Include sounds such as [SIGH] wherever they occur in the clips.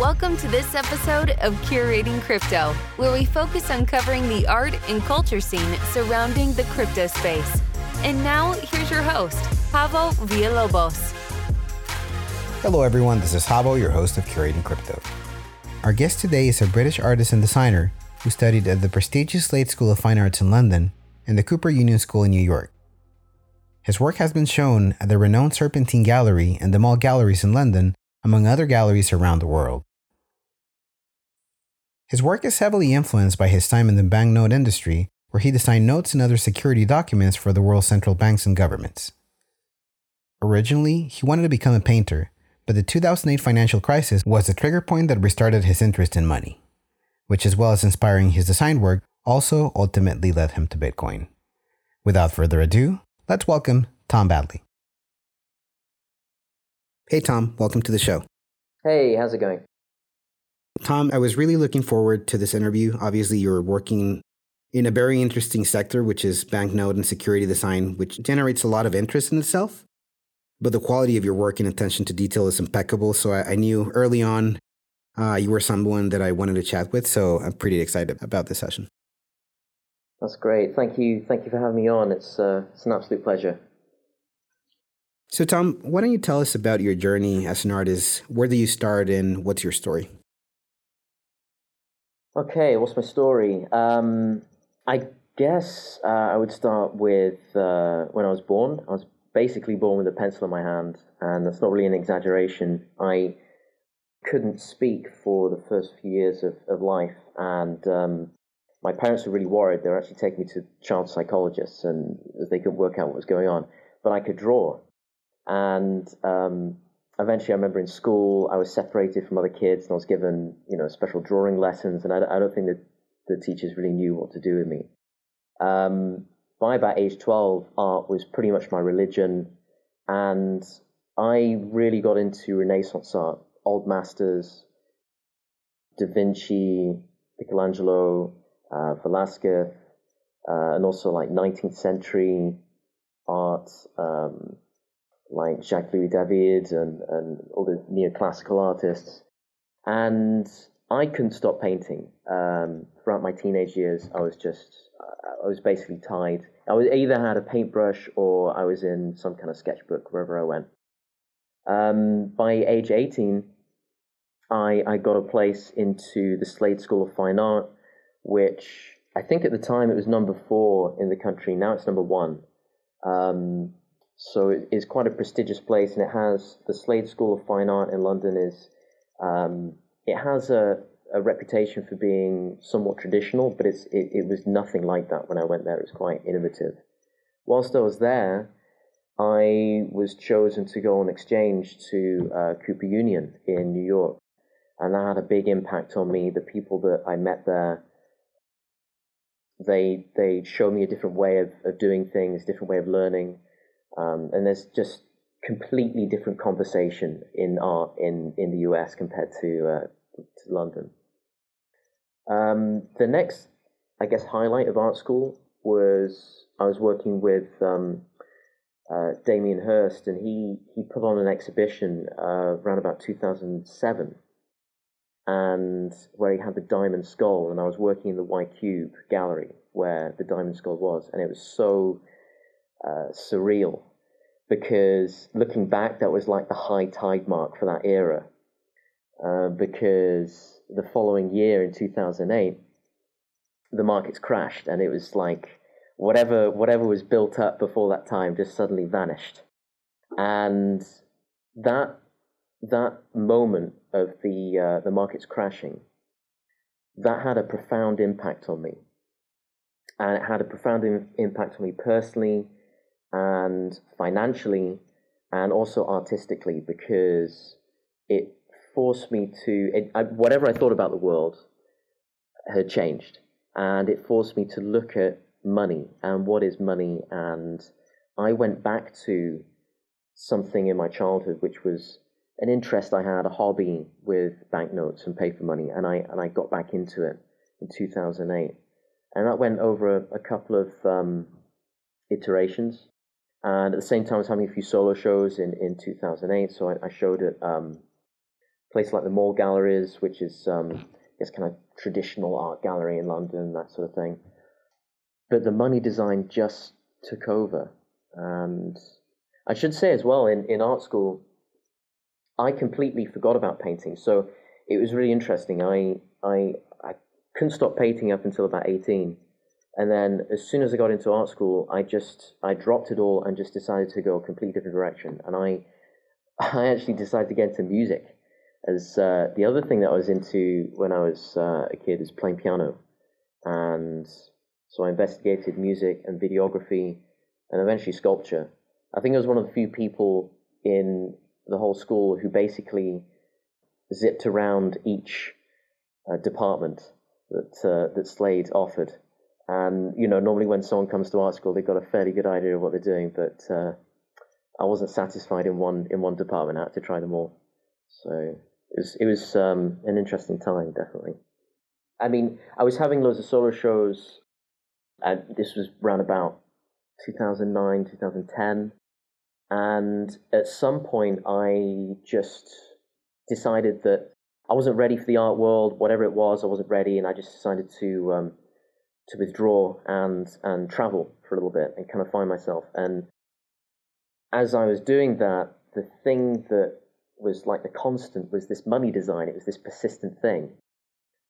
Welcome to this episode of Curating Crypto, where we focus on covering the art and culture scene surrounding the crypto space. And now, here's your host, Javo Villalobos. Hello, everyone. This is Javo, your host of Curating Crypto. Our guest today is a British artist and designer who studied at the prestigious Slade School of Fine Arts in London and the Cooper Union School in New York. His work has been shown at the renowned Serpentine Gallery and the Mall Galleries in London among other galleries around the world. His work is heavily influenced by his time in the banknote industry, where he designed notes and other security documents for the world's central banks and governments. Originally, he wanted to become a painter, but the 2008 financial crisis was the trigger point that restarted his interest in money, which, as well as inspiring his design work, also ultimately led him to Bitcoin. Without further ado, let's welcome Tom Badley. Hey, Tom, welcome to the show. Hey, how's it going? Tom, I was really looking forward to this interview. Obviously, you're working in a very interesting sector, which is banknote and security design, which generates a lot of interest in itself. But the quality of your work and attention to detail is impeccable. So I, I knew early on uh, you were someone that I wanted to chat with. So I'm pretty excited about this session. That's great. Thank you. Thank you for having me on. It's, uh, it's an absolute pleasure. So, Tom, why don't you tell us about your journey as an artist? Where do you start and what's your story? Okay, what's my story? Um, I guess uh, I would start with uh, when I was born. I was basically born with a pencil in my hand, and that's not really an exaggeration. I couldn't speak for the first few years of, of life, and um, my parents were really worried. They were actually taking me to child psychologists, and they couldn't work out what was going on. But I could draw, and um, eventually, I remember in school, I was separated from other kids, and I was given, you know, special drawing lessons. And I, I don't think that the teachers really knew what to do with me. Um, by about age twelve, art was pretty much my religion, and I really got into Renaissance art, old masters, Da Vinci, Michelangelo, uh, Velasquez, uh, and also like 19th century art. Um, like Jacques Louis David and, and all the neoclassical artists. And I couldn't stop painting. Um, throughout my teenage years, I was just, I was basically tied. I was either had a paintbrush or I was in some kind of sketchbook wherever I went. Um, by age 18, I, I got a place into the Slade School of Fine Art, which I think at the time it was number four in the country. Now it's number one. Um, so it is quite a prestigious place, and it has the Slade School of Fine Art in London. Is um, it has a, a, reputation for being somewhat traditional, but it's it, it, was nothing like that when I went there. It was quite innovative. Whilst I was there, I was chosen to go on exchange to uh, Cooper Union in New York, and that had a big impact on me. The people that I met there they they showed me a different way of, of doing things, different way of learning. Um, and there's just completely different conversation in art in, in the US compared to, uh, to London. Um, the next, I guess, highlight of art school was I was working with um, uh, Damien Hirst, and he, he put on an exhibition uh, around about 2007, and where he had the Diamond Skull, and I was working in the White Cube gallery where the Diamond Skull was, and it was so uh, surreal. Because looking back, that was like the high tide mark for that era. Uh, because the following year in 2008, the markets crashed, and it was like whatever whatever was built up before that time just suddenly vanished, and that that moment of the uh, the markets crashing, that had a profound impact on me, and it had a profound Im- impact on me personally and financially and also artistically because it forced me to it, I, whatever I thought about the world had changed and it forced me to look at money and what is money. And I went back to something in my childhood which was an interest I had a hobby with banknotes and paper money. And I and I got back into it in 2008 and that went over a, a couple of um, iterations and at the same time, I was having a few solo shows in, in 2008. So I, I showed at um, places like the Mall Galleries, which is um, I guess kind of traditional art gallery in London, that sort of thing. But the money design just took over, and I should say as well in, in art school, I completely forgot about painting. So it was really interesting. I I I couldn't stop painting up until about eighteen, and then as soon as I got into art school, I just I dropped it all and just decided to go a completely different direction. And I [LAUGHS] I actually decided to get into music. As uh, the other thing that I was into when I was uh, a kid is playing piano, and so I investigated music and videography, and eventually sculpture. I think I was one of the few people in the whole school who basically zipped around each uh, department that uh, that Slade offered. And you know, normally when someone comes to art school, they've got a fairly good idea of what they're doing, but uh, I wasn't satisfied in one in one department. I had to try them all. So it was it was um, an interesting time, definitely. I mean, I was having loads of solo shows, and this was around about 2009, 2010. And at some point, I just decided that I wasn't ready for the art world, whatever it was, I wasn't ready, and I just decided to um, to withdraw and and travel for a little bit and kind of find myself. And as I was doing that, the thing that was like the constant was this money design. It was this persistent thing,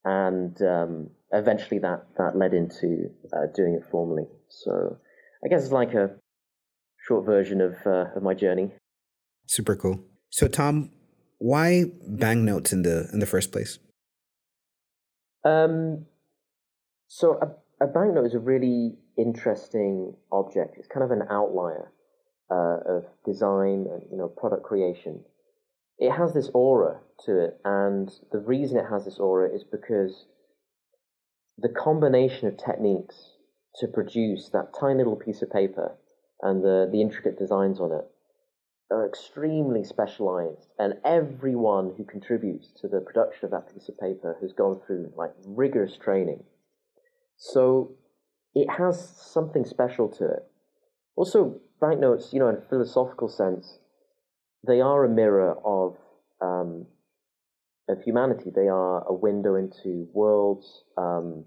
and um, eventually that that led into uh, doing it formally. So I guess it's like a short version of uh, of my journey. Super cool. So Tom, why banknotes in the in the first place? Um, so a, a banknote is a really interesting object. It's kind of an outlier uh, of design and you know product creation. It has this aura to it, and the reason it has this aura is because the combination of techniques to produce that tiny little piece of paper and the, the intricate designs on it are extremely specialized, and everyone who contributes to the production of that piece of paper has gone through like rigorous training. So it has something special to it. Also, banknotes, you know, in a philosophical sense, they are a mirror of um, of humanity. They are a window into worlds. Um,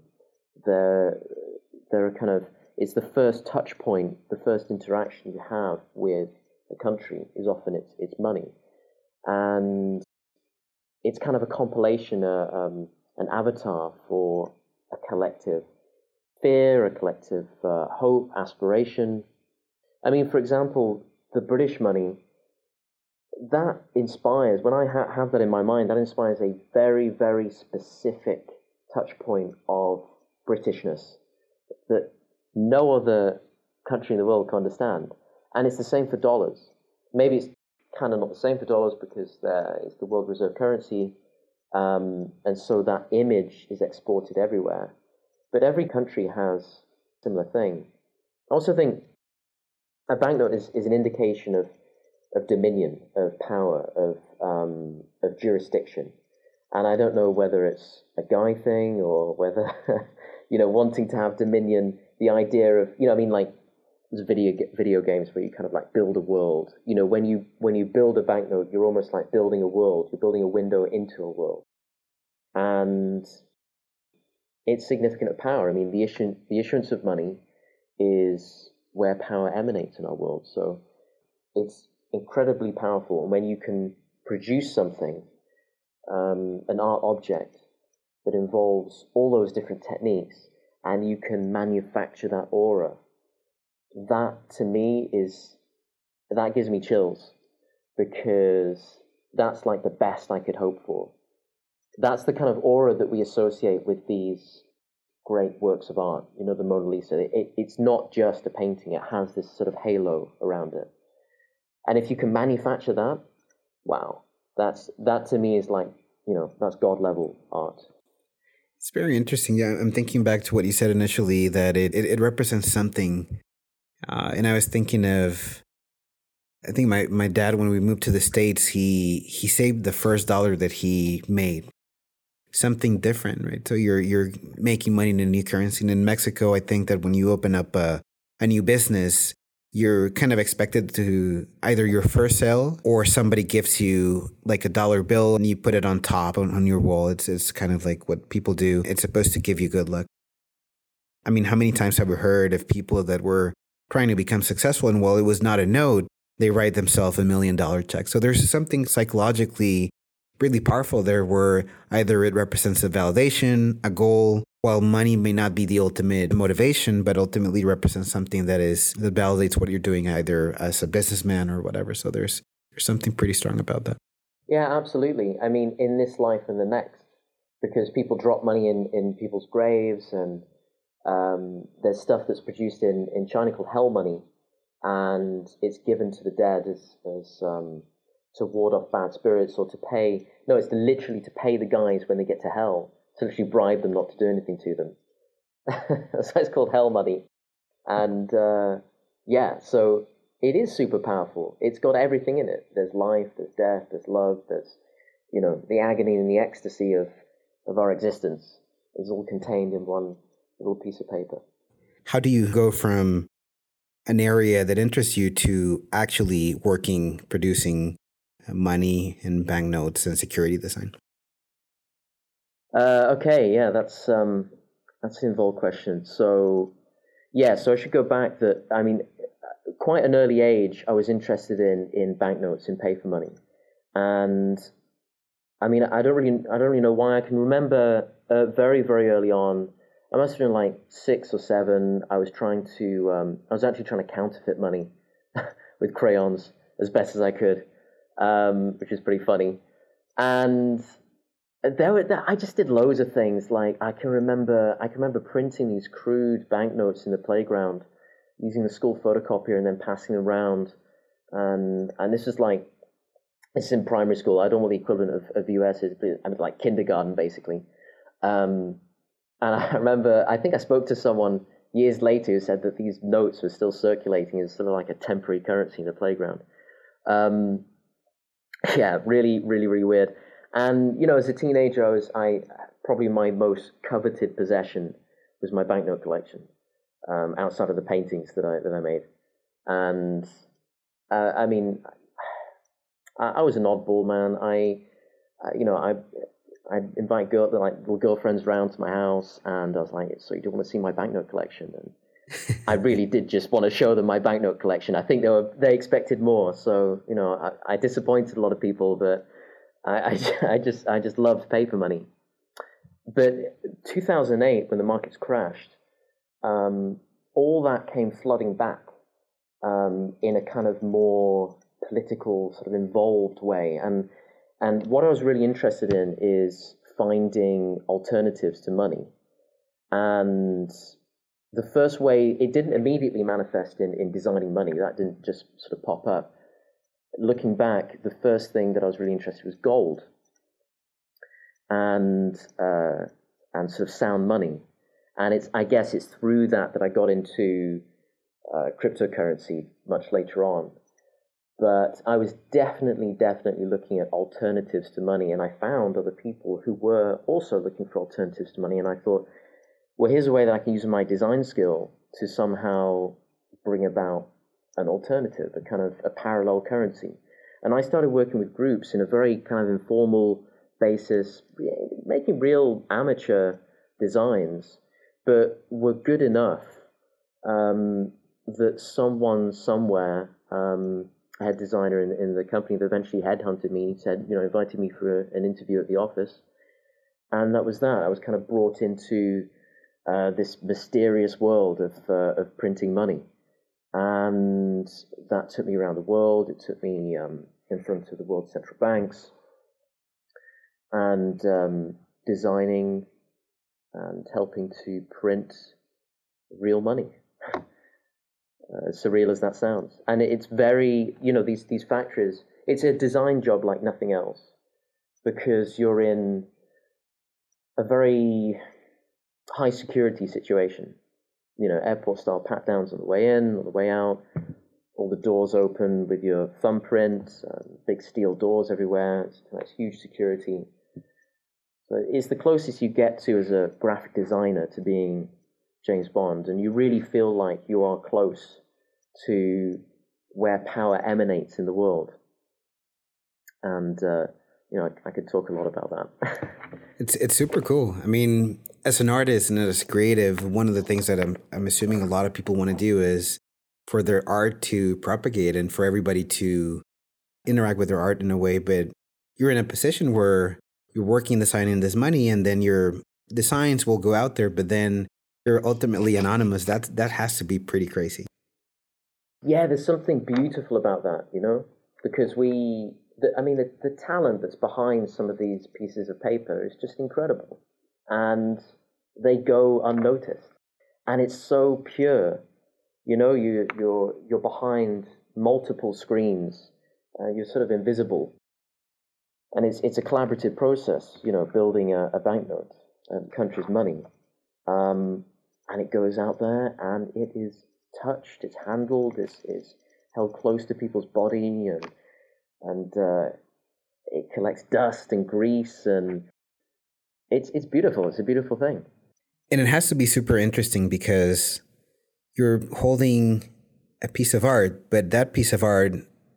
they're they're a kind of it's the first touch point, the first interaction you have with a country is often its its money, and it's kind of a compilation, uh, um, an avatar for a collective fear, a collective uh, hope, aspiration. I mean, for example, the British money that inspires when I ha- have that in my mind. That inspires a very, very specific touch point of Britishness that no other country in the world can understand. And it's the same for dollars. Maybe it's kind of not the same for dollars because it's the world reserve currency, um, and so that image is exported everywhere. But every country has a similar thing. I also think a banknote is, is an indication of, of dominion, of power, of, um, of jurisdiction. And I don't know whether it's a guy thing or whether, [LAUGHS] you know, wanting to have dominion the idea of you know I mean like there's video video games where you kind of like build a world. You know when you when you build a banknote, you're almost like building a world. You're building a window into a world, and it's significant of power. I mean the the issuance of money is where power emanates in our world. So it's incredibly powerful. And when you can produce something, um, an art object that involves all those different techniques and you can manufacture that aura. That to me is, that gives me chills because that's like the best I could hope for. That's the kind of aura that we associate with these great works of art. You know, the Mona Lisa. It, it's not just a painting, it has this sort of halo around it. And if you can manufacture that, wow, that's, that to me is like, you know, that's God level art. It's very interesting. Yeah, I'm thinking back to what you said initially that it it, it represents something, uh, and I was thinking of. I think my, my dad, when we moved to the states, he he saved the first dollar that he made. Something different, right? So you're you're making money in a new currency. And in Mexico, I think that when you open up a a new business, you're kind of expected to either your first sale or somebody gives you like a dollar bill and you put it on top on, on your wall. It's, it's kind of like what people do. It's supposed to give you good luck. I mean, how many times have we heard of people that were trying to become successful and while it was not a note, they write themselves a million dollar check. So there's something psychologically really powerful there where either it represents a validation, a goal, while money may not be the ultimate motivation, but ultimately represents something that is that validates what you're doing either as a businessman or whatever. So there's there's something pretty strong about that. Yeah, absolutely. I mean, in this life and the next, because people drop money in, in people's graves, and um, there's stuff that's produced in, in China called hell money, and it's given to the dead as, as um, to ward off bad spirits or to pay. No, it's to literally to pay the guys when they get to hell to literally bribe them not to do anything to them. [LAUGHS] so it's called hell money. And uh, yeah, so it is super powerful. It's got everything in it. There's life, there's death, there's love, there's you know the agony and the ecstasy of of our existence is all contained in one little piece of paper. How do you go from an area that interests you to actually working, producing money and banknotes and security design? Uh, okay, yeah, that's um, that's an involved question. So, yeah, so I should go back. That I mean, quite an early age, I was interested in in banknotes, in paper money, and I mean, I don't really, I don't really know why. I can remember uh, very, very early on. I must have been like six or seven. I was trying to, um, I was actually trying to counterfeit money [LAUGHS] with crayons as best as I could, um, which is pretty funny. And there were I just did loads of things. Like I can remember I can remember printing these crude banknotes in the playground, using the school photocopier and then passing them around. And and this is like this is in primary school. I don't know what the equivalent of, of US is, but I mean like kindergarten basically. Um, and I remember I think I spoke to someone years later who said that these notes were still circulating as sort of like a temporary currency in the playground. Um, [LAUGHS] yeah, really, really, really weird. And you know, as a teenager, I was I probably my most coveted possession was my banknote collection, um, outside of the paintings that I that I made. And uh, I mean, I, I, was an oddball man. I, uh, you know, I I invite girl like little girlfriends round to my house, and I was like, "So you don't want to see my banknote collection?" And I really did just want to show them my banknote collection. I think they were they expected more, so you know, I, I disappointed a lot of people, but I, I, [LAUGHS] I just I just loved paper money. But 2008, when the markets crashed, um, all that came flooding back um, in a kind of more political, sort of involved way. And and what I was really interested in is finding alternatives to money. And the first way it didn't immediately manifest in, in designing money. That didn't just sort of pop up looking back, the first thing that I was really interested in was gold and uh, and sort of sound money. And it's I guess it's through that that I got into uh, cryptocurrency much later on. But I was definitely, definitely looking at alternatives to money, and I found other people who were also looking for alternatives to money. And I thought, well, here's a way that I can use my design skill to somehow bring about an alternative, a kind of a parallel currency. And I started working with groups in a very kind of informal basis, making real amateur designs, but were good enough um, that someone somewhere, um, a head designer in, in the company that eventually headhunted me, said, you know, invited me for a, an interview at the office. And that was that. I was kind of brought into uh, this mysterious world of, uh, of printing money and that took me around the world. It took me um, in front of the world central banks and um, designing and helping to print real money. [LAUGHS] Uh, surreal as that sounds, and it's very you know these these factories. It's a design job like nothing else because you're in a very high security situation you know, airport style pat downs on the way in, on the way out, all the doors open with your thumbprint, um, big steel doors everywhere. It's, it's huge security. So it's the closest you get to as a graphic designer to being James Bond, and you really feel like you are close to where power emanates in the world. And uh, you know, I, I, could talk a lot about that. [LAUGHS] it's it's super cool. I mean, as an artist and as creative, one of the things that I'm I'm assuming a lot of people want to do is for their art to propagate and for everybody to interact with their art in a way. But you're in a position where you're working the sign in this money, and then your designs will go out there, but then they're ultimately anonymous. That that has to be pretty crazy. Yeah, there's something beautiful about that, you know, because we, the, I mean, the, the talent that's behind some of these pieces of paper is just incredible, and they go unnoticed, and it's so pure, you know, you you're you're behind multiple screens, uh, you're sort of invisible, and it's it's a collaborative process, you know, building a, a banknote, a country's money. Um, and it goes out there and it is touched, it's handled, it's, it's held close to people's body, and and uh, it collects dust and grease, and it's it's beautiful. It's a beautiful thing. And it has to be super interesting because you're holding a piece of art, but that piece of art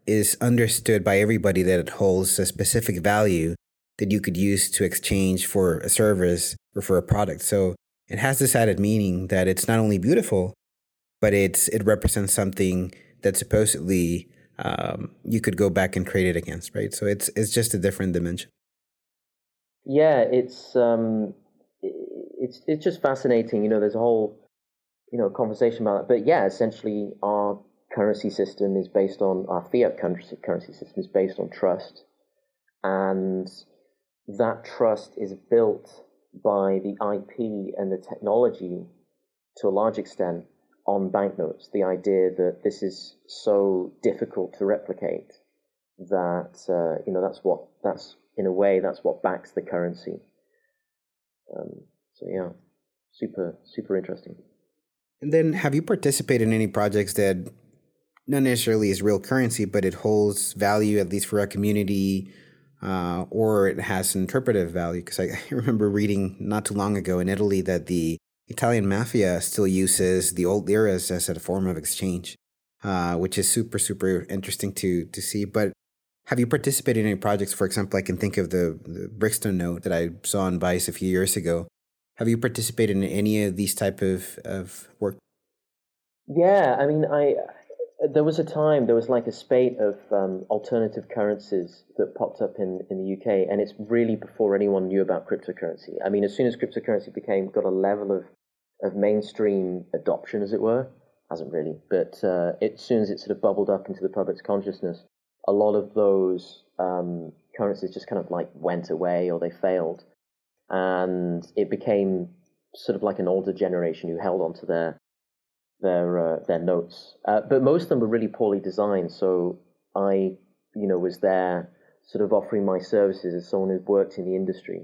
is understood by everybody that it holds a specific value that you could use to exchange for a service or for a product. So it has this added meaning that it's not only beautiful, but it's it represents something that supposedly um, you could go back and trade it against, right? So it's it's just a different dimension. Yeah, it's um, it's it's just fascinating. You know, there's a whole you know conversation about that. but yeah, essentially our currency system is based on our fiat currency system is based on trust, and that trust is built by the IP and the technology to a large extent on banknotes. The idea that this is so difficult to replicate that uh, you know that's what that's in a way that's what backs the currency. Um, so yeah, super super interesting. And then, have you participated in any projects that not necessarily is real currency, but it holds value at least for a community? uh, or it has interpretive value. Because I, [LAUGHS] I remember reading not too long ago in Italy that the Italian mafia still uses the old liras as a form of exchange, uh, which is super super interesting to to see. But have you participated in any projects? For example, I can think of the, the Brixton note that I saw on Vice a few years ago. Have you participated in any of these type of, of work? Yeah, I mean, I there was a time there was like a spate of um, alternative currencies that popped up in, in the UK, and it's really before anyone knew about cryptocurrency. I mean, as soon as cryptocurrency became got a level of of mainstream adoption, as it were, hasn't really, but uh, it, as soon as it sort of bubbled up into the public's consciousness, a lot of those um, currencies just kind of like went away or they failed, and it became sort of like an older generation who held on to their their uh, their notes, uh, but most of them were really poorly designed. So I, you know, was there sort of offering my services as someone who'd worked in the industry.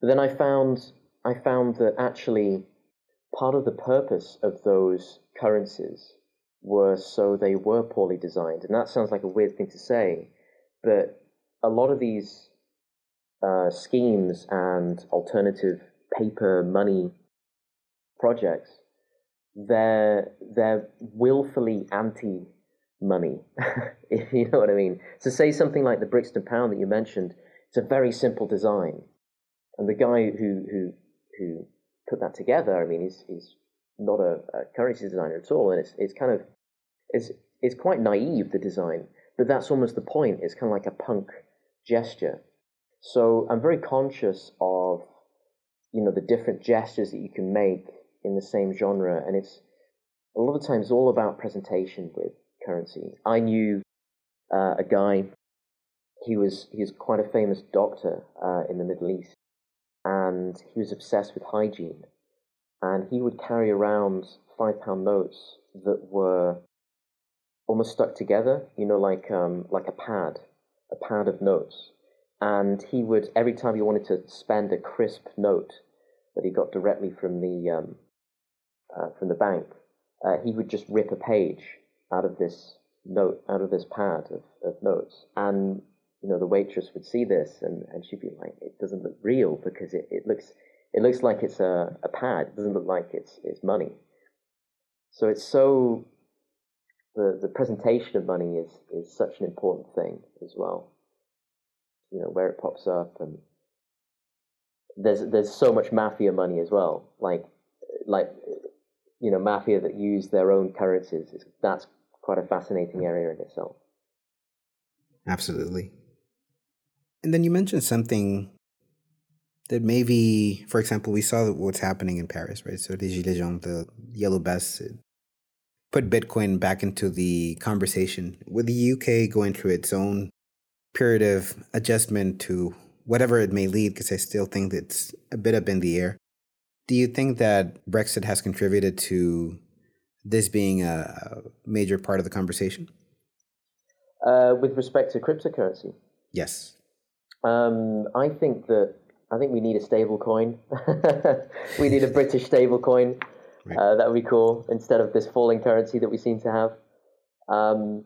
But then I found I found that actually part of the purpose of those currencies were so they were poorly designed, and that sounds like a weird thing to say, but a lot of these uh, schemes and alternative paper money projects they're they're willfully anti money. [LAUGHS] if you know what I mean. So say something like the Brixton pound that you mentioned, it's a very simple design. And the guy who who who put that together, I mean, he's he's not a, a currency designer at all, and it's it's kind of it's it's quite naive the design, but that's almost the point. It's kind of like a punk gesture. So I'm very conscious of you know the different gestures that you can make in the same genre, and it's a lot of times all about presentation with currency. I knew uh, a guy. He was he was quite a famous doctor uh, in the Middle East, and he was obsessed with hygiene. And he would carry around five pound notes that were almost stuck together, you know, like um, like a pad, a pad of notes. And he would every time he wanted to spend a crisp note that he got directly from the um, uh, from the bank, uh, he would just rip a page out of this note, out of this pad of, of notes, and you know the waitress would see this, and, and she'd be like, "It doesn't look real because it, it looks it looks like it's a, a pad. It doesn't look like it's it's money." So it's so the, the presentation of money is, is such an important thing as well. You know, where it pops up and there's there's so much mafia money as well. Like like you know, mafia that use their own currencies. That's quite a fascinating area in itself. Absolutely. And then you mentioned something that maybe, for example, we saw what's happening in Paris, right? So the Gilets jaunes, the yellow vests, put Bitcoin back into the conversation. With the UK going through its own period of adjustment to whatever it may lead, because I still think it's a bit up in the air. Do you think that Brexit has contributed to this being a major part of the conversation? Uh, with respect to cryptocurrency? Yes. Um, I think that I think we need a stable coin. [LAUGHS] we need a British stable coin. Right. Uh, that would be cool instead of this falling currency that we seem to have. Um,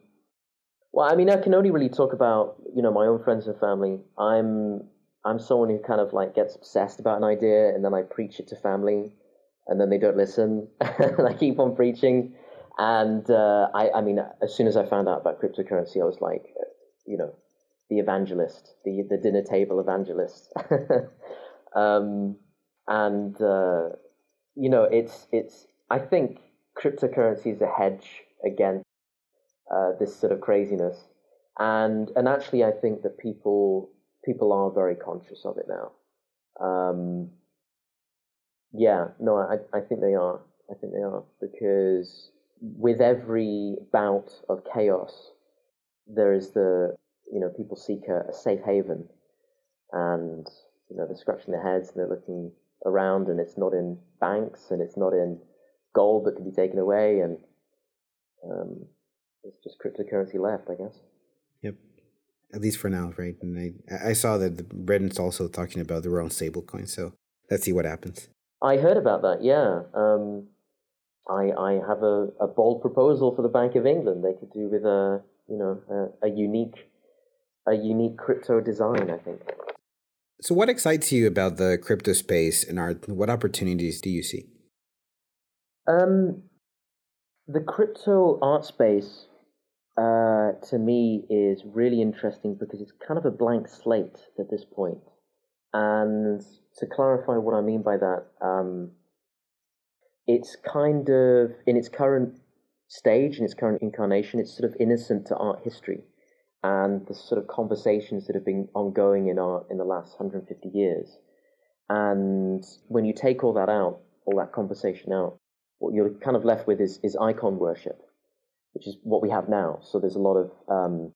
well, I mean, I can only really talk about you know my own friends and family. I'm I'm someone who kind of like gets obsessed about an idea and then I preach it to family, and then they don't listen, and [LAUGHS] I keep on preaching. And uh, I, I mean, as soon as I found out about cryptocurrency, I was like, you know, the evangelist, the the dinner table evangelist. [LAUGHS] um, and uh, you know, it's it's. I think cryptocurrency is a hedge against uh, this sort of craziness, and and actually, I think that people people are very conscious of it now. Um, yeah, no, I I think they are. I think they are because with every bout of chaos, there is the you know people seek a, a safe haven, and you know they're scratching their heads and they're looking around, and it's not in banks and it's not in gold that can be taken away, and um, it's just cryptocurrency left, I guess. Yep. At least for now, right? And I I saw that the Britain's also talking about their own stablecoin, so let's see what happens. I heard about that. Yeah. Um, I I have a, a bold proposal for the Bank of England. They could do with a you know a, a unique a unique crypto design. I think. So, what excites you about the crypto space and art? What opportunities do you see? Um, the crypto art space uh, to me is really interesting because it's kind of a blank slate at this point. And to clarify what I mean by that, um, it's kind of in its current stage, in its current incarnation, it's sort of innocent to art history and the sort of conversations that have been ongoing in art in the last 150 years. And when you take all that out, all that conversation out, what you're kind of left with is, is icon worship, which is what we have now. So there's a lot of um,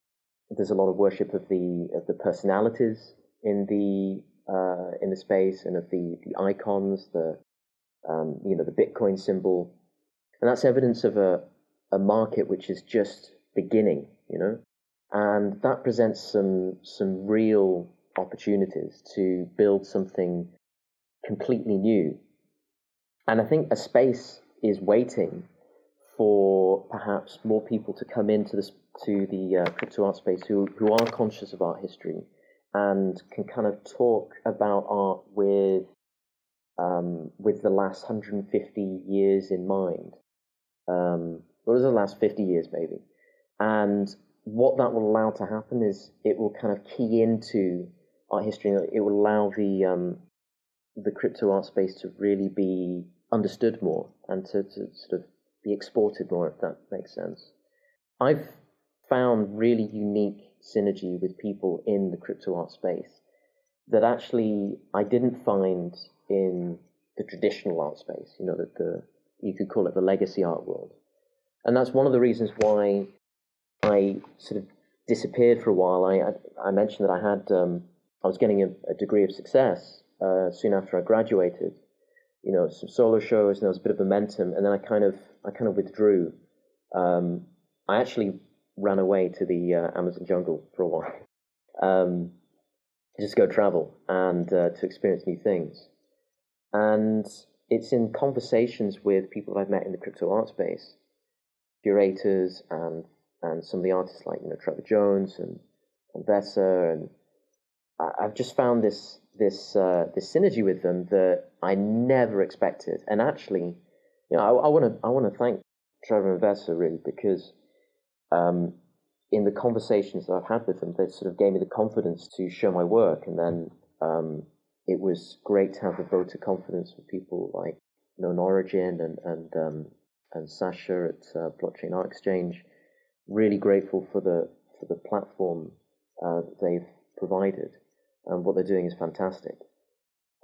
there's a lot of worship of the of the personalities in the uh, in the space and of the the icons, the um, you know the Bitcoin symbol, and that's evidence of a a market which is just beginning. You know, and that presents some some real opportunities to build something completely new. And I think a space is waiting for perhaps more people to come into this to the uh, crypto art space who who are conscious of art history and can kind of talk about art with um, with the last 150 years in mind, um, or the last 50 years maybe, and what that will allow to happen is it will kind of key into art history. It will allow the um, the crypto art space to really be understood more and to, to sort of be exported more, if that makes sense. I've found really unique synergy with people in the crypto art space that actually I didn't find in the traditional art space. You know, that the you could call it the legacy art world, and that's one of the reasons why I sort of disappeared for a while. I I, mentioned that I had um, I was getting a, a degree of success uh, soon after I graduated. You know, some solo shows, and there was a bit of momentum, and then I kind of I kind of withdrew. Um, I actually ran away to the uh, Amazon jungle for a while, um, just go travel and uh, to experience new things. And it's in conversations with people that I've met in the crypto art space, curators and and some of the artists like you know Trevor Jones and, and Vesa, and I, have just found this this uh, this synergy with them that I never expected. And actually, you know, I want to I want to thank Trevor and Vesa really because um, in the conversations that I've had with them, they sort of gave me the confidence to show my work. And then um, it was great to have the vote of confidence with people like Known Origin and and um, and Sasha at uh, Blockchain Art Exchange. Really grateful for the for the platform uh, that they've provided, and what they're doing is fantastic.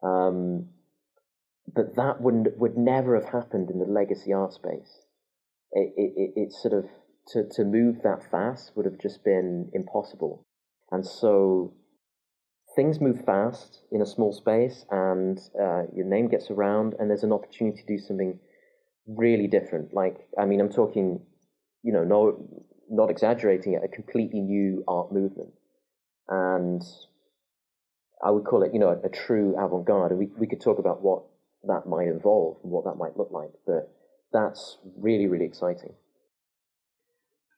Um, but that would would never have happened in the legacy art space. It, it, it sort of to, to move that fast would have just been impossible. And so things move fast in a small space, and uh, your name gets around, and there's an opportunity to do something really different. Like, I mean, I'm talking, you know, no, not exaggerating it, a completely new art movement. And I would call it, you know, a, a true avant garde. And we, we could talk about what that might involve and what that might look like. But that's really, really exciting.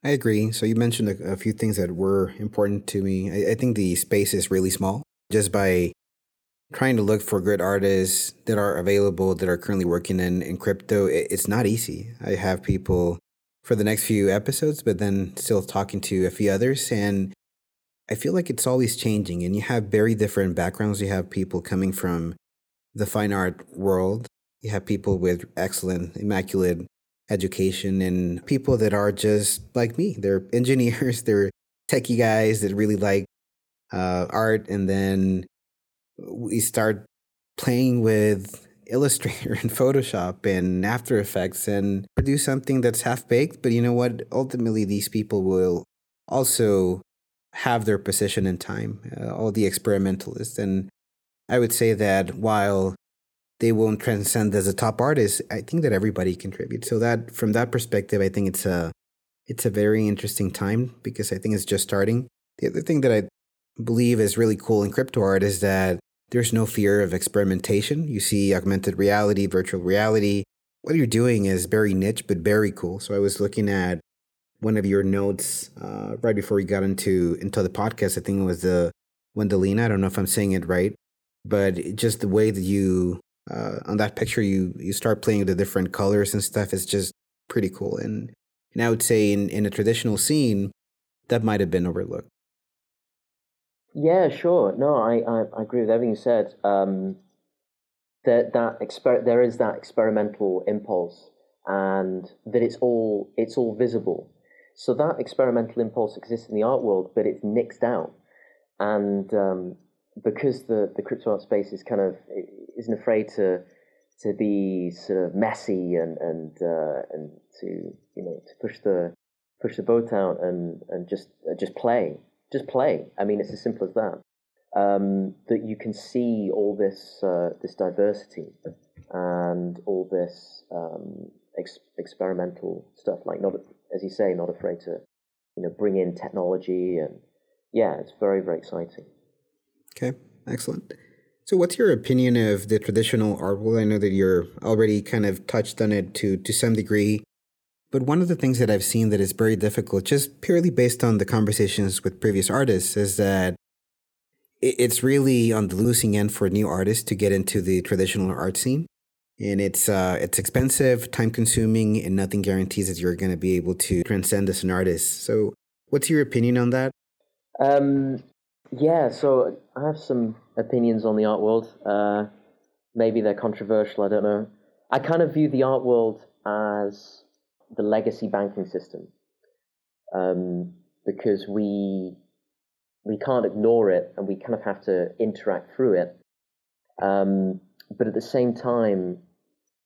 I agree. So you mentioned a, a few things that were important to me. I, I, think the space is really small. Just by trying to look for good artists that are available that are currently working in, in crypto, it, it's not easy. I have people for the next few episodes, but then still talking to a few others. And I feel like it's always changing. And you have very different backgrounds. You have people coming from the fine art world, you have people with excellent, immaculate education and people that are just like me. They're [LAUGHS] engineers, they're techie guys that really like uh, art. And then we start playing with Illustrator and [LAUGHS] Photoshop and After Effects and produce something that's half baked. But you know what? Ultimately, these people will also have their position in time, uh, all the experimentalists. And I would say that while they won't transcend as a top artist. I think that everybody contributes. So that from that perspective, I think it's a it's a very interesting time because I think it's just starting. The other thing that I believe is really cool in crypto art is that there's no fear of experimentation. You see augmented reality, virtual reality. What you're doing is very niche but very cool. So I was looking at one of your notes uh, right before we got into into the podcast. I think it was the Wendelina. I don't know if I'm saying it right, but just the way that you uh, on that picture you you start playing with the different colors and stuff is just pretty cool and and i would say in in a traditional scene that might have been overlooked yeah sure. No i i, I agree with everything you said. Um that that exper- there is that experimental impulse and that it's all it's all visible. So that experimental impulse exists in the art world but it's nixed out. And um, because the the crypto art space is kind of isn't afraid to to be sort of messy and and uh, and to you know to push the push the boat out and and just uh, just play just play. I mean, it's as simple as that. Um, that you can see all this uh, this diversity and all this um, ex- experimental stuff. Like not as you say, not afraid to you know bring in technology and yeah, it's very very exciting. Okay, excellent. So, what's your opinion of the traditional art world? I know that you're already kind of touched on it to to some degree, but one of the things that I've seen that is very difficult, just purely based on the conversations with previous artists, is that it's really on the losing end for new artists to get into the traditional art scene, and it's uh, it's expensive, time consuming, and nothing guarantees that you're going to be able to transcend as an artist. So, what's your opinion on that? Um, yeah, so I have some opinions on the art world. Uh, maybe they're controversial, I don't know. I kind of view the art world as the legacy banking system um, because we we can't ignore it and we kind of have to interact through it. Um, but at the same time,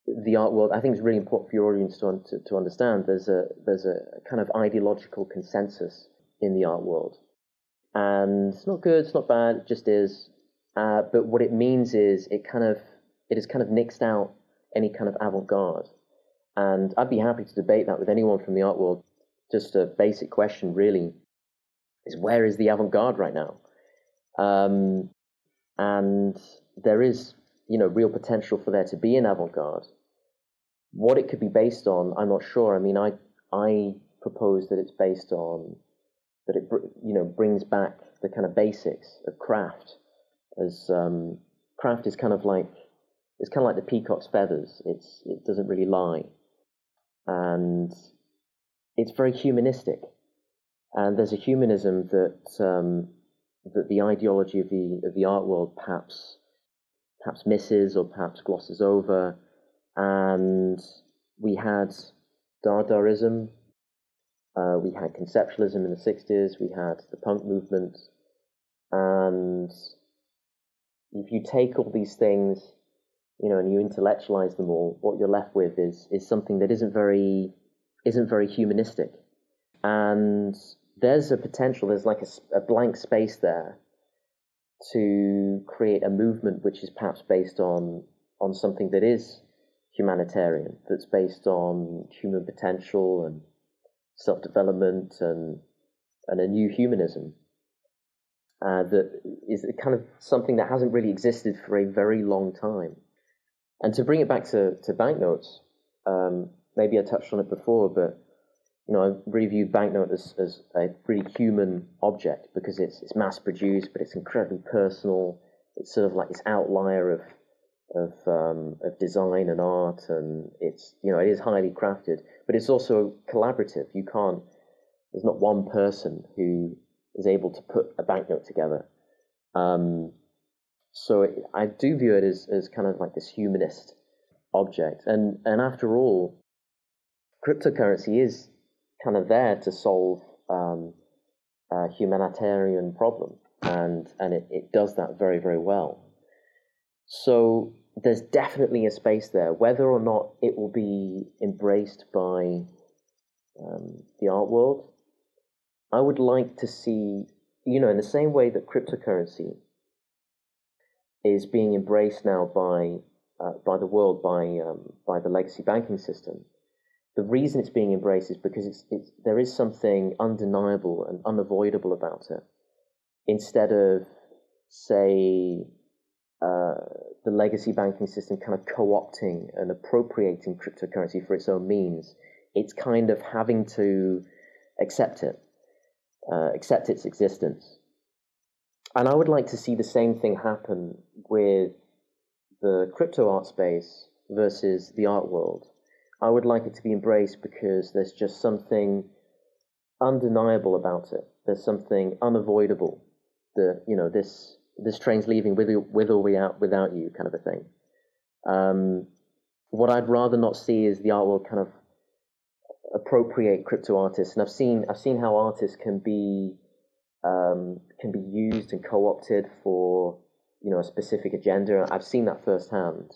the art world, I think, is really important for your audience to, to, to understand. There's a there's a kind of ideological consensus in the art world and it's not good, it's not bad, it just is. Uh, but what it means is it kind of it has kind of nixed out any kind of avant-garde, and I'd be happy to debate that with anyone from the art world. Just a basic question, really, is where is the avant-garde right now? Um, and there is, you know, real potential for there to be an avant-garde. What it could be based on, I'm not sure. I mean, I I propose that it's based on that it you know brings back the kind of basics of craft as um, craft is kind of like it's kind of like the peacock's feathers it's it doesn't really lie and it's very humanistic And there's a humanism that um, that the ideology of the of the art world perhaps perhaps misses or perhaps glosses over. And we had Dadaism, uh, we had conceptualism in the 60s, we had the punk movement, and if you take all these things, you know, and you intellectualize them all, what you're left with is is something that isn't very isn't very humanistic. And there's a potential, there's like a, a blank space there to create a movement which is perhaps based on on something that is humanitarian, that's based on human potential and self development and and a new humanism uh, that is kind of something that hasn't really existed for a very long time. And to bring it back to, to banknotes, um, maybe I touched on it before, but you know, I really view banknote as, as a really human object because it's it's mass produced, but it's incredibly personal. It's sort of like this outlier of of um, of design and art, and it's you know it is highly crafted, but it's also collaborative. You can't. There's not one person who is able to put a banknote together. Um, so it, I do view it as, as kind of like this humanist object, and and after all, cryptocurrency is kind of there to solve um, a humanitarian problem, and and it, it does that very very well. So there's definitely a space there, whether or not it will be embraced by um, the art world. I would like to see, you know, in the same way that cryptocurrency is being embraced now by uh, by the world, by um, by the legacy banking system the reason it's being embraced is because it's, it's, there is something undeniable and unavoidable about it. Instead of, say, uh, the legacy banking system kind of co opting and appropriating cryptocurrency for its own means, it's kind of having to accept it, uh, accept its existence. And I would like to see the same thing happen with the crypto art space versus the art world I would like it to be embraced because there's just something undeniable about it. There's something unavoidable. The you know this this train's leaving with with or without without you kind of a thing. Um, what I'd rather not see is the art world kind of appropriate crypto artists, and I've seen I've seen how artists can be um, can be used and co-opted for you know a specific agenda. I've seen that firsthand.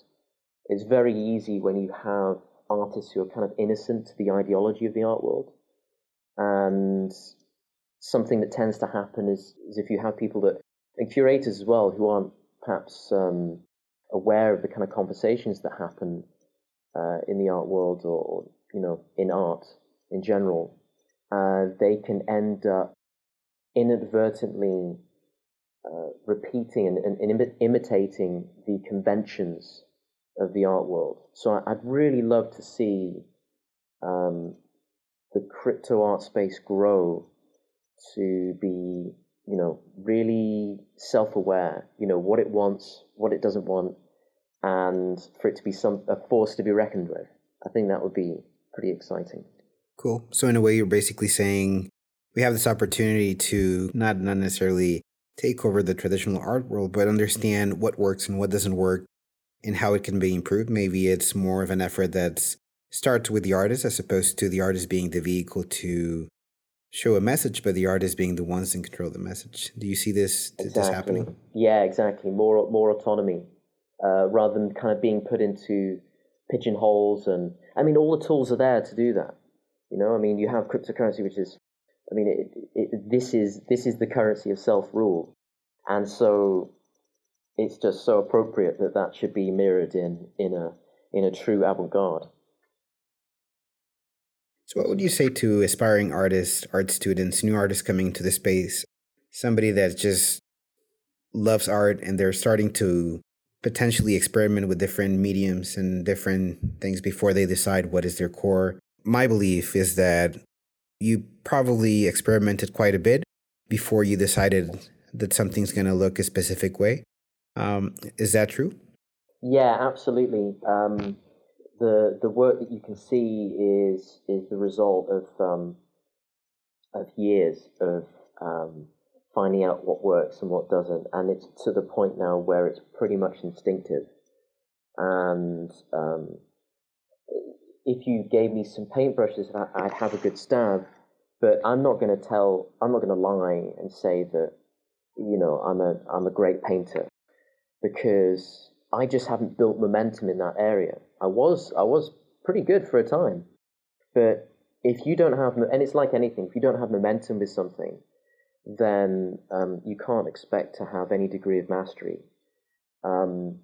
It's very easy when you have artists who are kind of innocent to the ideology of the art world. And something that tends to happen is, is if you have people that, and curators as well, who aren't perhaps um, aware of the kind of conversations that happen uh, in the art world or, or, you know, in art in general, uh, they can end up inadvertently uh, repeating and, and, and, imitating the conventions of the art world. So I'd really love to see um, the crypto art space grow to be, you know, really self-aware. You know what it wants, what it doesn't want, and for it to be some a force to be reckoned with. I think that would be pretty exciting. Cool. So in a way, you're basically saying we have this opportunity to not not necessarily take over the traditional art world, but understand what works and what doesn't work, and how it can be improved. Maybe it's more of an effort that starts with the artist as opposed to the artist being the vehicle to show a message, but the artist being the ones in control of the message. Do you see this, exactly. this happening? Yeah, exactly. More more autonomy uh, rather than kind of being put into pigeonholes. And I mean, all the tools are there to do that. You know, I mean, you have cryptocurrency, which is, I mean, it, it, this is this is the currency of self rule, and so it's just so appropriate that that should be mirrored in in a in a true avant-garde. So, what would you say to aspiring artists, art students, new artists coming to the space? Somebody that just loves art and they're starting to potentially experiment with different mediums and different things before they decide what is their core. My belief is that you probably experimented quite a bit before you decided that something's going to look a specific way. Um, is that true? Yeah, absolutely. Um, the the work that you can see is is the result of um, of years of um, finding out what works and what doesn't, and it's to the point now where it's pretty much instinctive. And um, if you gave me some paintbrushes, I'd have a good stab. But I'm not going to tell. I'm not going to lie and say that you know I'm a I'm a great painter because I just haven't built momentum in that area. I was I was pretty good for a time, but if you don't have and it's like anything, if you don't have momentum with something, then um, you can't expect to have any degree of mastery. Um,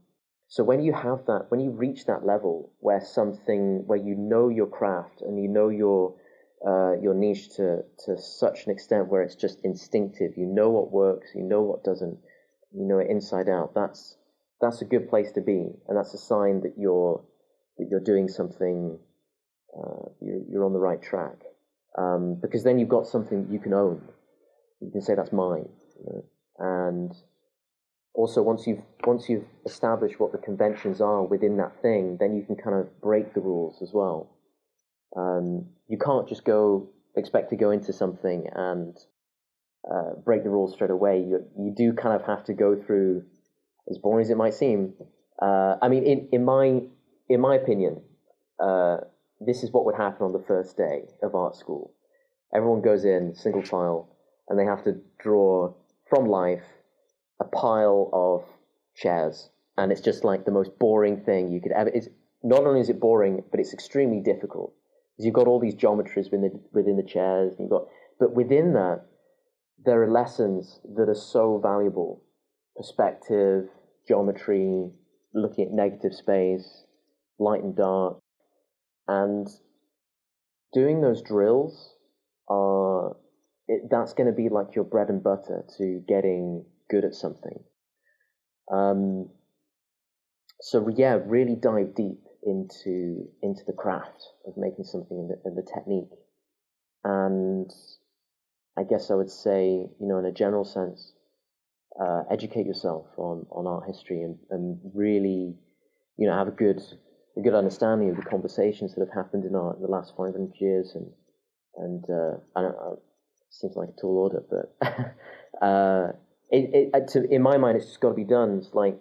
so when you have that, when you reach that level where something, where you know your craft and you know your uh, your niche to to such an extent where it's just instinctive, you know what works, you know what doesn't, you know it inside out. That's that's a good place to be, and that's a sign that you're that you're doing something, uh, you're, you're on the right track. Um, because then you've got something you can own. You can say that's mine, you know? and also once you've once you've established what the conventions are within that thing, then you can kind of break the rules as well. Um, you can't just go expect to go into something and uh, break the rules straight away. You you do kind of have to go through, as boring as it might seem. Uh, I mean, in in my in my opinion, uh, this is what would happen on the first day of art school. Everyone goes in single file, and they have to draw from life a pile of chairs, and it's just like the most boring thing you could ever. It's not only is it boring, but it's extremely difficult because you've got all these geometries within the, within the chairs. You've got, but within that, there are lessons that are so valuable: perspective, geometry, looking at negative space, light and dark, and doing those drills are. It, that's going to be like your bread and butter to getting good at something. Um, so yeah, really dive deep into into the craft of making something and the, and the technique. And I guess I would say, you know, in a general sense, uh, educate yourself on, on art history and, and really, you know, have a good a good understanding of the conversations that have happened in art in the last 500 years. And and uh, I don't it seems like a tall order, but [LAUGHS] uh, it, it, uh, to, in my mind, it's just got to be done. It's like,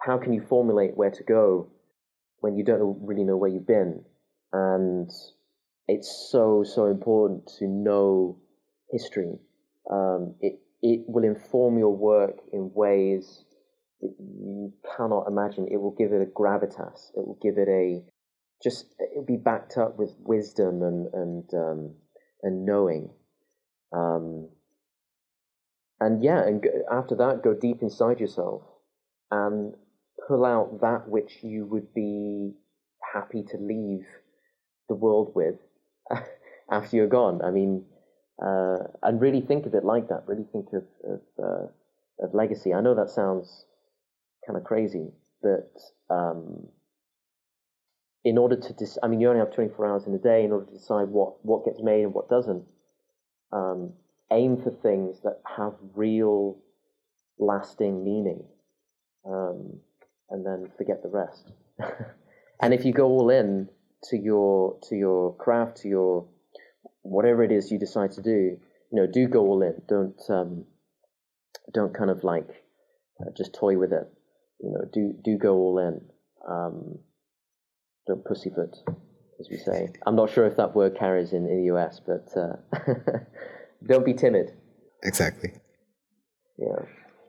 how can you formulate where to go when you don't really know where you've been? And it's so, so important to know history. Um, it, it will inform your work in ways that you cannot imagine. It will give it a gravitas. It will give it a, just, it'll be backed up with wisdom and, and, um, and knowing. Um, and yeah, and after that, go deep inside yourself and pull out that which you would be happy to leave the world with [LAUGHS] after you're gone. I mean, uh, and really think of it like that. Really think of of, uh, of legacy. I know that sounds kind of crazy, but um, in order to, dis- I mean, you only have 24 hours in a day in order to decide what what gets made and what doesn't. Um, aim for things that have real lasting meaning um, and then forget the rest. [LAUGHS] And if you go all in to your to your craft to your whatever it is you decide to do you know do go all in. Don't um, don't kind of like uh, just toy with it. You know do do go all in. Um, don't pussyfoot as we say. I'm not sure if that word carries in, in the us but uh, [LAUGHS] don't be timid. Exactly. Yeah.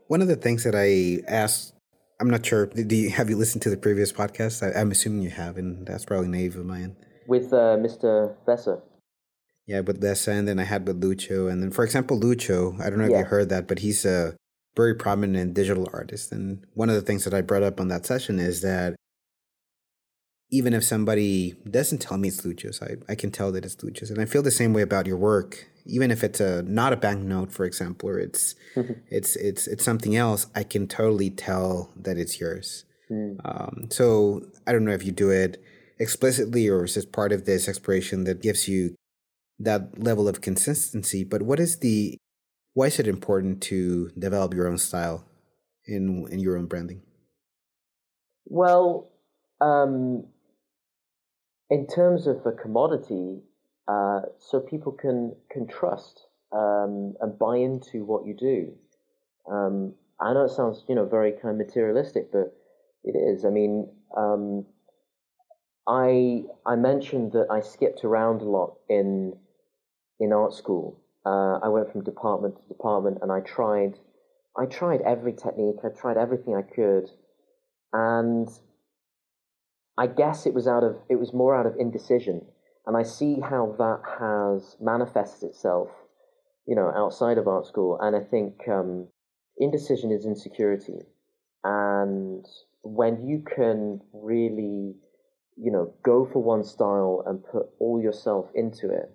One of the things that I asked, I'm not sure. Do you, have you listened to the previous podcast? I, am assuming you have, and that's probably naive of mine. With uh, Mr. Vesa. Yeah, with Vesa, and then I had with Lucho, and then for example, Lucho. I don't know if yeah. you heard that, but he's a very prominent digital artist, and one of the things that I brought up on that session is that even if somebody doesn't tell me it's Luchos, I, I can tell that it's Luchos. And I feel the same way about your work. Even if it's a not a banknote, for example, or it's mm-hmm. it's it's it's something else, I can totally tell that it's yours. Mm. Um, so I don't know if you do it explicitly or is this part of this exploration that gives you that level of consistency. But what is the why is it important to develop your own style in in your own branding? Well, um, in terms of a commodity, uh, so people can can trust um, and buy into what you do. Um, I know it sounds, you know, very kind of materialistic, but it is. I mean, um, I I mentioned that I skipped around a lot in in art school. Uh, I went from department to department, and I tried I tried every technique. I tried everything I could, and I guess it was out of it was more out of indecision. And I see how that has manifested itself, you know, outside of art school. And I think um, indecision is insecurity, and when you can really, you know, go for one style and put all yourself into it,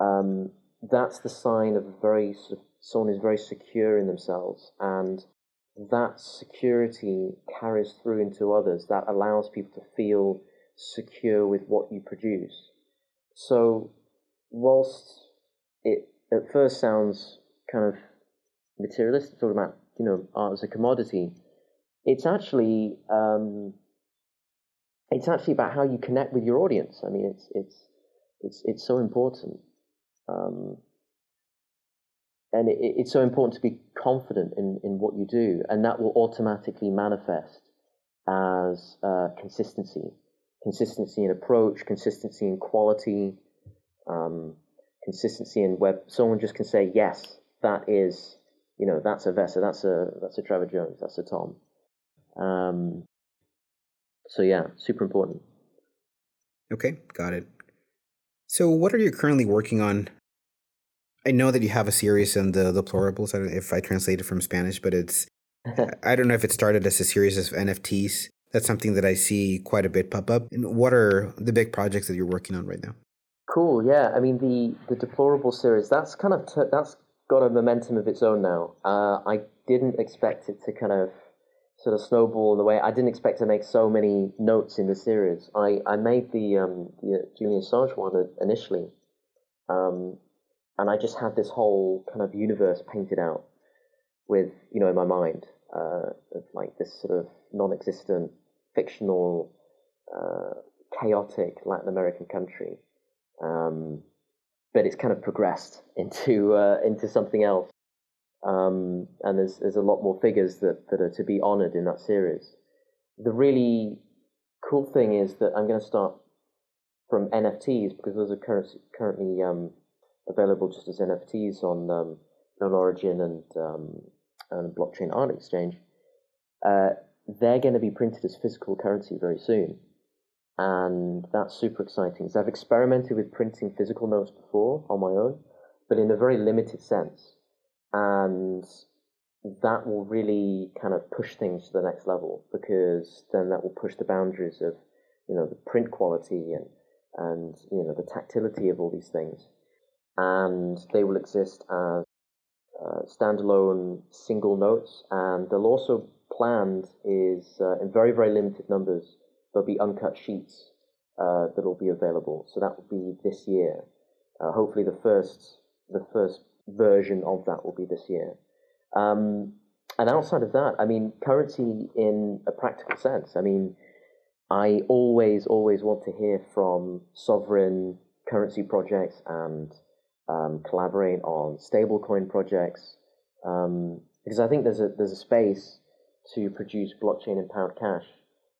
um, that's the sign of very someone who's very secure in themselves, and that security carries through into others. That allows people to feel secure with what you produce. So, whilst it at first sounds kind of materialistic, talking about you know art as a commodity, it's actually um, it's actually about how you connect with your audience. I mean, it's it's it's it's so important. Um, and it, it's so important to be confident in, in what you do, and that will automatically manifest as uh, consistency, consistency in approach, consistency in quality, um, consistency in where Someone just can say, yes, that is, you know, that's a Vesa, that's a that's a Trevor Jones, that's a Tom. Um, so yeah, super important. Okay, got it. So, what are you currently working on I know that you have a series on the deplorables. I don't know if I translate it from Spanish, but it's I don't know if it started as a series of NFTs. That's something that I see quite a bit pop up. And what are the big projects that you're working on right now? Cool. Yeah. I mean the the deplorable series. That's kind of t- that's got a momentum of its own now. Uh, I didn't expect it to kind of sort of snowball in the way. I didn't expect to make so many notes in the series. I, I made the um, the Julian Assange one initially, um, and I just had this whole kind of universe painted out with, you know, in my mind, uh, of like this sort of non-existent, fictional, uh, chaotic Latin American country. Um, but it's kind of progressed [LAUGHS] into uh, into something else, um, and there's there's a lot more figures that, that are to be honoured in that series. The really cool thing is that I'm going to start from NFTs because those are currently currently um, available just as NFTs on um, Known Origin and um, and Blockchain Art Exchange, uh, they're going to be printed as physical currency very soon, and that's super exciting. So I've experimented with printing physical notes before on my own, but in a very limited sense, and that will really kind of push things to the next level because then that will push the boundaries of you know the print quality and and you know the tactility of all these things and they will exist as uh, standalone single notes, and they'll also planned is uh, in very very limited numbers. There'll be uncut sheets uh, that will be available, so that will be this year. Uh, hopefully, the first the first version of that will be this year. Um, and outside of that, I mean, currency in a practical sense. I mean, I always always want to hear from sovereign currency projects and um, collaborate on stablecoin projects, um, because I think there's a there's a space to produce blockchain empowered cash.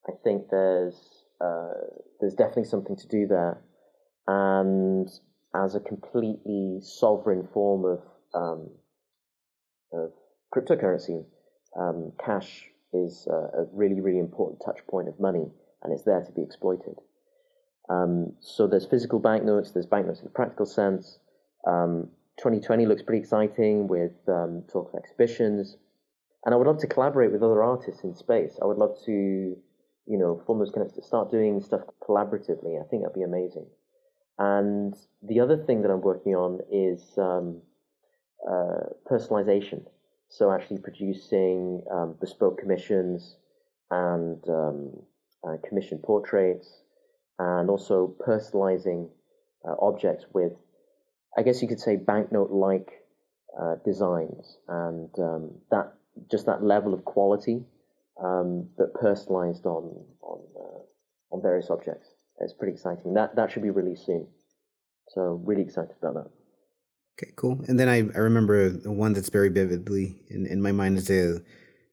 I think there's uh, there's definitely something to do there, and as a completely sovereign form of um, of cryptocurrency, um, cash is a, really really important touch point of money, and it's there to be exploited. Um, so there's physical banknotes, there's banknotes in the practical sense, um, 2020 looks pretty exciting with um, talk of exhibitions, and I would love to collaborate with other artists in space. I would love to, you know, form those connections, start doing stuff collaboratively. I think that'd be amazing. And the other thing that I'm working on is um, uh, personalization. So actually producing um, bespoke commissions and um, uh, commission portraits, and also personalizing uh, objects with I guess you could say banknote-like uh, designs, and um, that just that level of quality, um, but personalized on on uh, on various objects. It's pretty exciting. That that should be released soon. So really excited about that. Okay, cool. And then I, I remember the one that's very vividly in, in my mind is the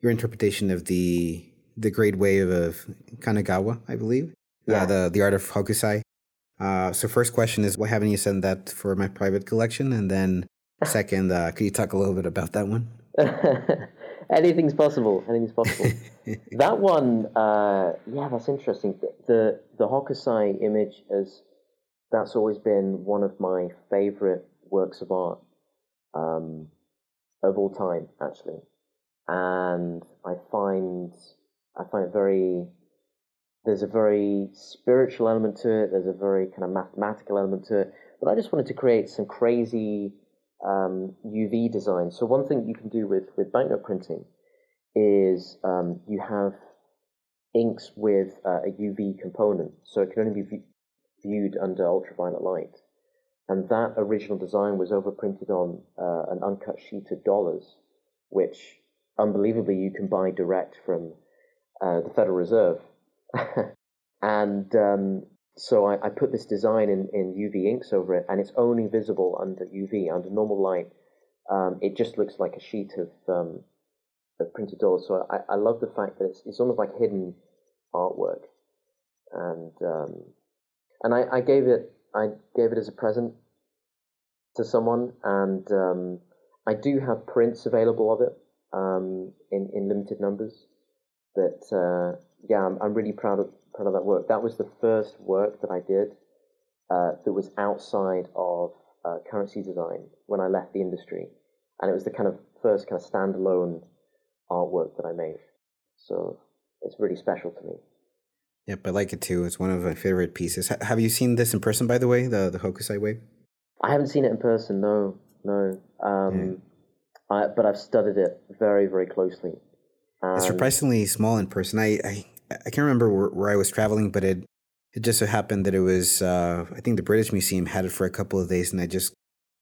your interpretation of the the Great Wave of Kanagawa, I believe. Uh, yeah. Uh, the the art of hokusai. Uh, so first question is, why haven't you sent that for my private collection? And then [LAUGHS] second, uh, could you talk a little bit about that one? [LAUGHS] Anything's possible. Anything's possible. [LAUGHS] that one, uh, yeah, that's interesting. The, the the Hokusai image is that's always been one of my favorite works of art um, of all time, actually. And I find I find it very there's a very spiritual element to it. There's a very kind of mathematical element to it. But I just wanted to create some crazy um, UV design. So one thing you can do with with banknote printing is um, you have inks with uh, a UV component, so it can only be viewed under ultraviolet light. And that original design was overprinted on uh, an uncut sheet of dollars, which unbelievably you can buy direct from uh, the Federal Reserve. [LAUGHS] and um, so I, I, put this design in, in UV inks over it, and it's only visible under UV, under normal light. Um, it just looks like a sheet of, um, of printed dollars. So I, I love the fact that it's, it's almost like hidden artwork. And um, and I, I gave it I gave it as a present to someone, and um, I do have prints available of it um, in in limited numbers. But uh, yeah, I'm, I'm really proud of proud of that work. That was the first work that I did uh, that was outside of uh, currency design when I left the industry, and it was the kind of first kind of standalone artwork that I made. So it's really special to me. Yep, I like it too. It's one of my favorite pieces. H- have you seen this in person, by the way, the the Hokusai Wave? I haven't seen it in person. No, no. Um, yeah. I, but I've studied it very, very closely. it's surprisingly small in person. I I, I can't remember where, where, I was traveling, but it it just so happened that it was uh, I think the British Museum had it for a couple of days, and I just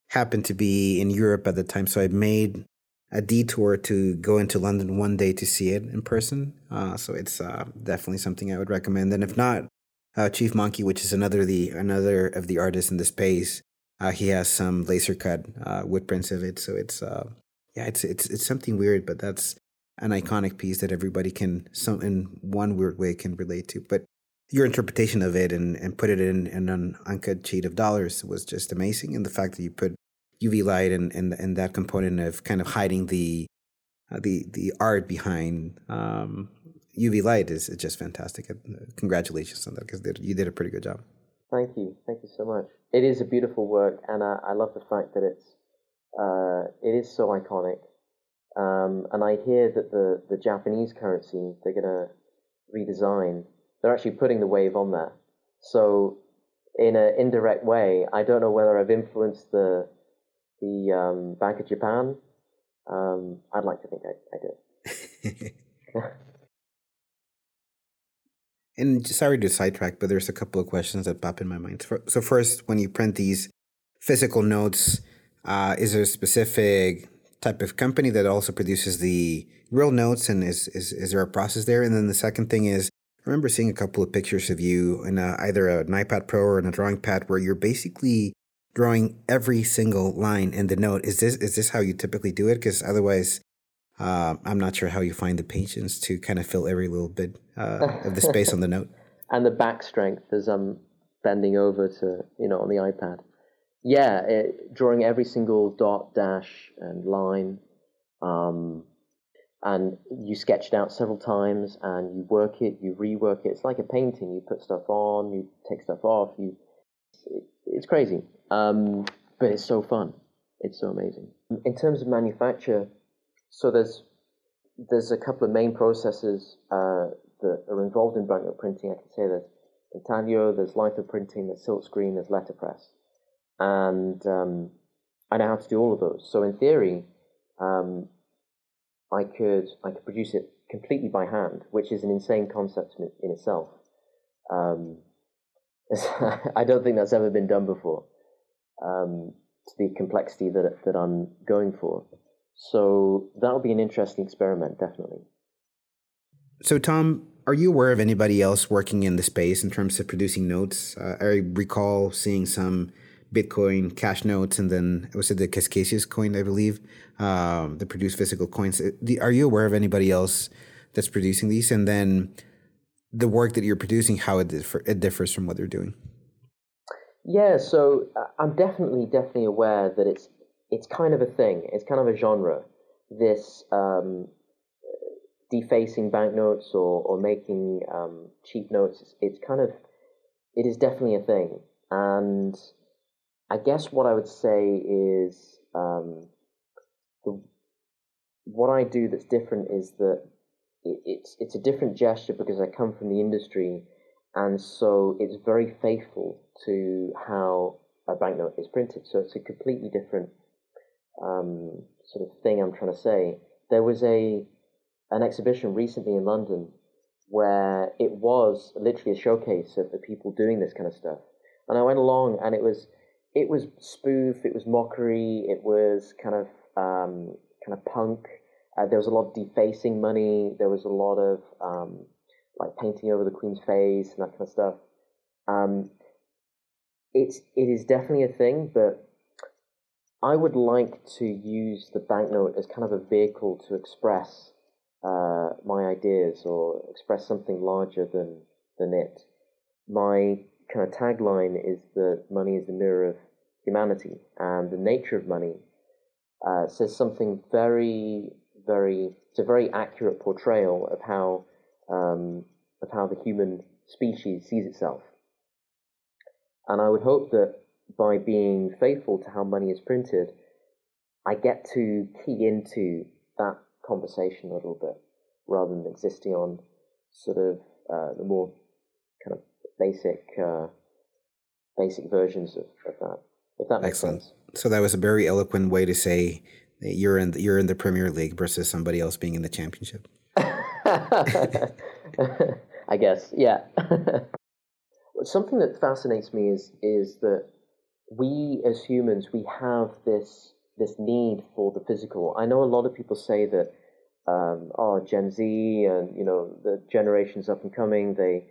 happened to be in Europe at the time, so I made a detour to go into London one day to see it in person. Uh, so it's uh, definitely something I would recommend. And if not, uh, Chief Monkey, which is another the another of the artists in the space, uh, he has some laser cut uh, wood prints of it. So it's uh, yeah, it's it's it's something weird, but that's an iconic piece that everybody can some in one weird way can relate to. But your interpretation of it and, and put it in, in an uncut sheet of dollars was just amazing. And the fact that you put UV light and, and and that component of kind of hiding the uh, the the art behind um, UV light is, is just fantastic. Uh, congratulations on that because you did a pretty good job. Thank you, thank you so much. It is a beautiful work, and I, I love the fact that it's uh, it is so iconic. Um, and I hear that the the Japanese currency they're gonna redesign. They're actually putting the wave on there. So in an indirect way, I don't know whether I've influenced the the um, Bank of Japan. Um, I'd like to think I, I did. [LAUGHS] and sorry to sidetrack, but there's a couple of questions that pop in my mind. So first, when you print these physical notes, uh, is there a specific type of company that also produces the real notes, and is, is is there a process there? And then the second thing is, I remember seeing a couple of pictures of you in a, either an iPad Pro or in a drawing pad where you're basically drawing every single line in the note. Is this is this how you typically do it? Because otherwise, uh, I'm not sure how you find the patience to kind of fill every little bit uh, of the space on the [LAUGHS] note. And the back strength as I'm bending over to you know on the iPad. Yeah, it, drawing every single dot, dash, and line. Um, and you sketch it out several times and you work it, you rework it. It's like a painting. You put stuff on, you take stuff off. You, it, it's crazy. Um, but it's so fun. It's so amazing. In terms of manufacture, so there's there's a couple of main processes uh, that are involved in banknote printing. I can say there's intaglio, there's litho printing, there's silkscreen, there's letterpress, and um, I know how to do all of those. So in theory, um, I could I could produce it completely by hand, which is an insane concept in, in itself. Um, [LAUGHS] I don't think that's ever been done before um, to the complexity that that I'm going for. So that'll be an interesting experiment, definitely. So, Tom, are you aware of anybody else working in the space in terms of producing notes? Uh, I recall seeing some Bitcoin, Cash Notes, and then was it the Casascius coin, I believe, um, that produce physical coins. Uh, are you aware of anybody else that's producing these? And then the work that you're producing, how it, differ, it differs from what they're doing? Yeah, so uh, I'm definitely, definitely aware that it's it's kind of a thing. It's kind of a genre. This um, defacing banknotes or or making um, cheap notes. It's, it's kind of it is definitely a thing, and I guess what I would say is um, the, what I do that's different is that it, it's it's a different gesture because I come from the industry, and so it's very faithful to how a banknote is printed. So it's a completely different um, sort of thing I'm trying to say. There was a an exhibition recently in London where it was literally a showcase of the people doing this kind of stuff. And I went along, and it was it was spoof, it was mockery, it was kind of um, kind of punk. Uh, there was a lot of defacing money. There was a lot of um, like painting over the Queen's face and that kind of stuff. Um, it's it is definitely a thing, but I would like to use the banknote as kind of a vehicle to express uh, my ideas or express something larger than than it. My kind of tagline is that money is the mirror of humanity, and the nature of money uh, says something very, very. It's a very accurate portrayal of how um, of how the human species sees itself. And I would hope that by being faithful to how money is printed, I get to key into that conversation a little bit rather than existing on sort of uh, the more basic uh, basic versions of, of that. If that makes Excellent. sense. So that was a very eloquent way to say that you're in the, you're in the Premier League versus somebody else being in the Championship. [LAUGHS] I guess, yeah. [LAUGHS] Something that fascinates me is is that we as humans we have this this need for the physical. I know a lot of people say that um, oh Gen Z and you know the generations up and coming they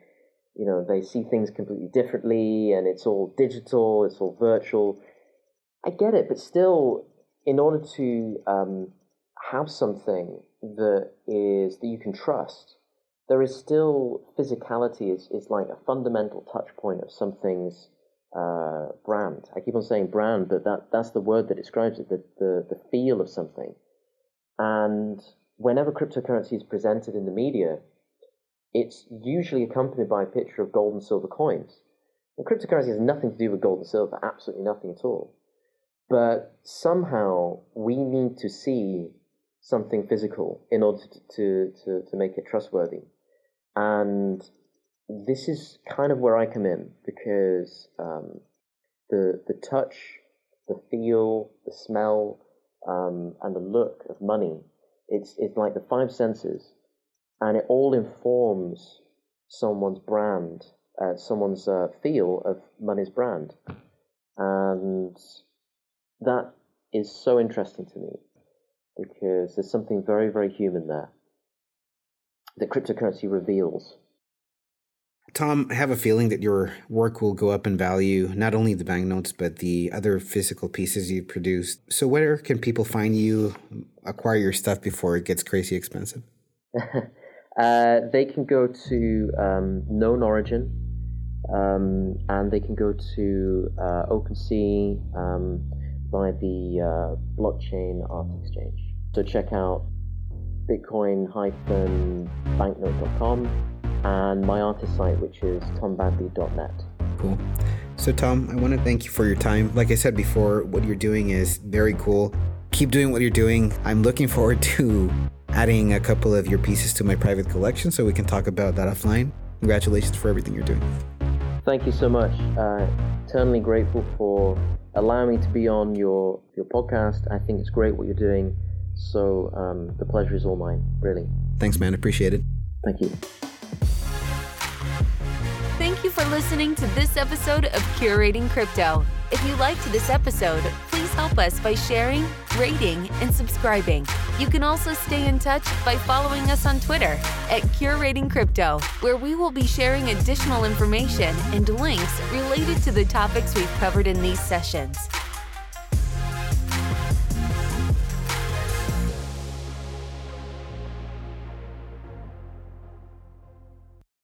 you know they see things completely differently and it's all digital it's all virtual. I get it but still in order to um, have something that is that you can trust there is still physicality is, is like a fundamental touch point of something's uh, brand. I keep on saying brand but that that's the word that describes it the, the, the feel of something. And whenever cryptocurrency is presented in the media it's usually accompanied by a picture of gold and silver coins. And cryptocurrency has nothing to do with gold and silver, absolutely nothing at all. But somehow we need to see something physical in order to, to, to, make it trustworthy. And this is kind of where I come in because um, the, the touch, the feel, the smell, um, and the look of money, it's, it's like the five senses and it all informs someone's brand, uh, someone's uh, feel of money's brand, and that is so interesting to me because there's something very, very human there that cryptocurrency reveals. Tom, I have a feeling that your work will go up in value, not only the banknotes, but the other physical pieces you produce. So, where can people find you, acquire your stuff before it gets crazy expensive? [LAUGHS] Uh, they can go to um, Known Origin, um, and they can go to uh, OpenSea um, by the uh, blockchain art exchange. So check out bitcoin-banknote.com and my artist site, which is tombadley.net. Cool. So, Tom, I want to thank you for your time. Like I said before, what you're doing is very cool. Keep doing what you're doing. I'm looking forward to adding a couple of your pieces to my private collection so we can talk about that offline. Congratulations for everything you're doing. Thank you so much. Uh, eternally grateful for allowing me to be on your, your podcast. I think it's great what you're doing. So um, the pleasure is all mine, really. Thanks, man. Appreciate it. Thank you. Thank you for listening to this episode of Curating Crypto. If you liked this episode, please help us by sharing, rating, and subscribing. You can also stay in touch by following us on Twitter at Curating Crypto, where we will be sharing additional information and links related to the topics we've covered in these sessions.